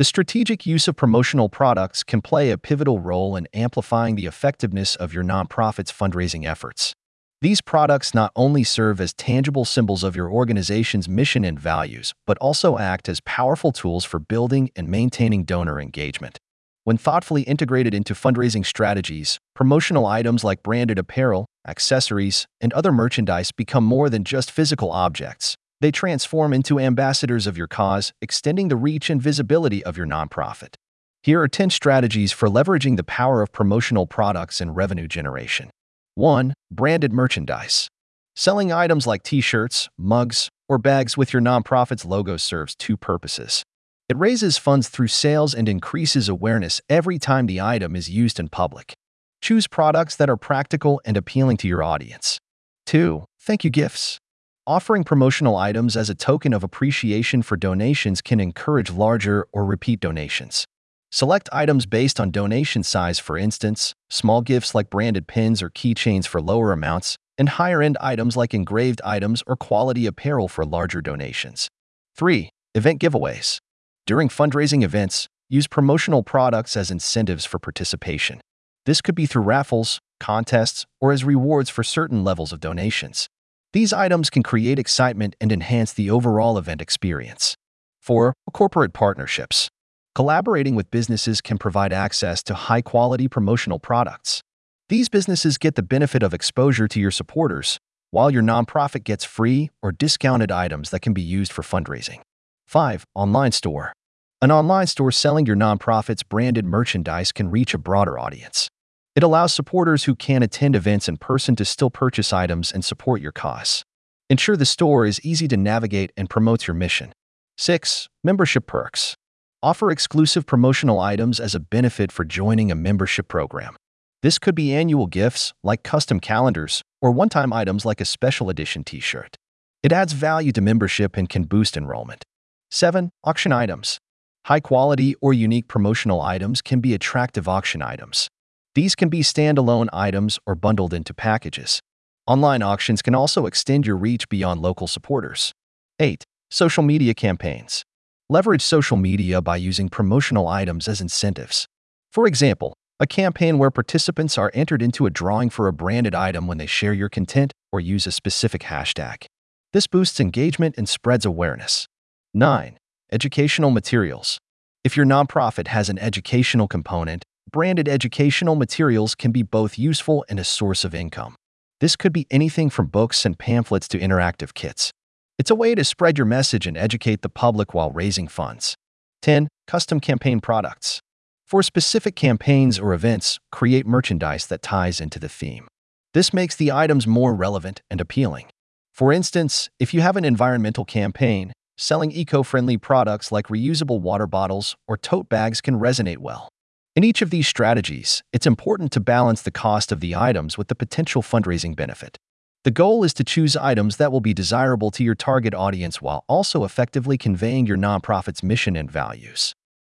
The strategic use of promotional products can play a pivotal role in amplifying the effectiveness of your nonprofit's fundraising efforts. These products not only serve as tangible symbols of your organization's mission and values, but also act as powerful tools for building and maintaining donor engagement. When thoughtfully integrated into fundraising strategies, promotional items like branded apparel, accessories, and other merchandise become more than just physical objects. They transform into ambassadors of your cause, extending the reach and visibility of your nonprofit. Here are 10 strategies for leveraging the power of promotional products and revenue generation. 1. Branded merchandise. Selling items like t-shirts, mugs, or bags with your nonprofit's logo serves two purposes. It raises funds through sales and increases awareness every time the item is used in public. Choose products that are practical and appealing to your audience. 2. Thank you gifts. Offering promotional items as a token of appreciation for donations can encourage larger or repeat donations. Select items based on donation size, for instance, small gifts like branded pins or keychains for lower amounts, and higher-end items like engraved items or quality apparel for larger donations. 3. Event giveaways. During fundraising events, use promotional products as incentives for participation. This could be through raffles, contests, or as rewards for certain levels of donations. These items can create excitement and enhance the overall event experience. 4. Corporate partnerships. Collaborating with businesses can provide access to high-quality promotional products. These businesses get the benefit of exposure to your supporters, while your nonprofit gets free or discounted items that can be used for fundraising. 5. Online store. An online store selling your nonprofit's branded merchandise can reach a broader audience. It allows supporters who can't attend events in person to still purchase items and support your cause. Ensure the store is easy to navigate and promotes your mission. 6. Membership perks. Offer exclusive promotional items as a benefit for joining a membership program. This could be annual gifts, like custom calendars, or one-time items like a special edition t-shirt. It adds value to membership and can boost enrollment. 7. Auction items. High-quality or unique promotional items can be attractive auction items. These can be standalone items or bundled into packages. Online auctions can also extend your reach beyond local supporters. 8. Social media campaigns. Leverage social media by using promotional items as incentives. For example, a campaign where participants are entered into a drawing for a branded item when they share your content or use a specific hashtag. This boosts engagement and spreads awareness. 9. Educational materials. If your nonprofit has an educational component, branded educational materials can be both useful and a source of income. This could be anything from books and pamphlets to interactive kits. It's a way to spread your message and educate the public while raising funds. 10. Custom campaign products. For specific campaigns or events, create merchandise that ties into the theme. This makes the items more relevant and appealing. For instance, if you have an environmental campaign, selling eco-friendly products like reusable water bottles or tote bags can resonate well. In each of these strategies, it's important to balance the cost of the items with the potential fundraising benefit. The goal is to choose items that will be desirable to your target audience while also effectively conveying your nonprofit's mission and values.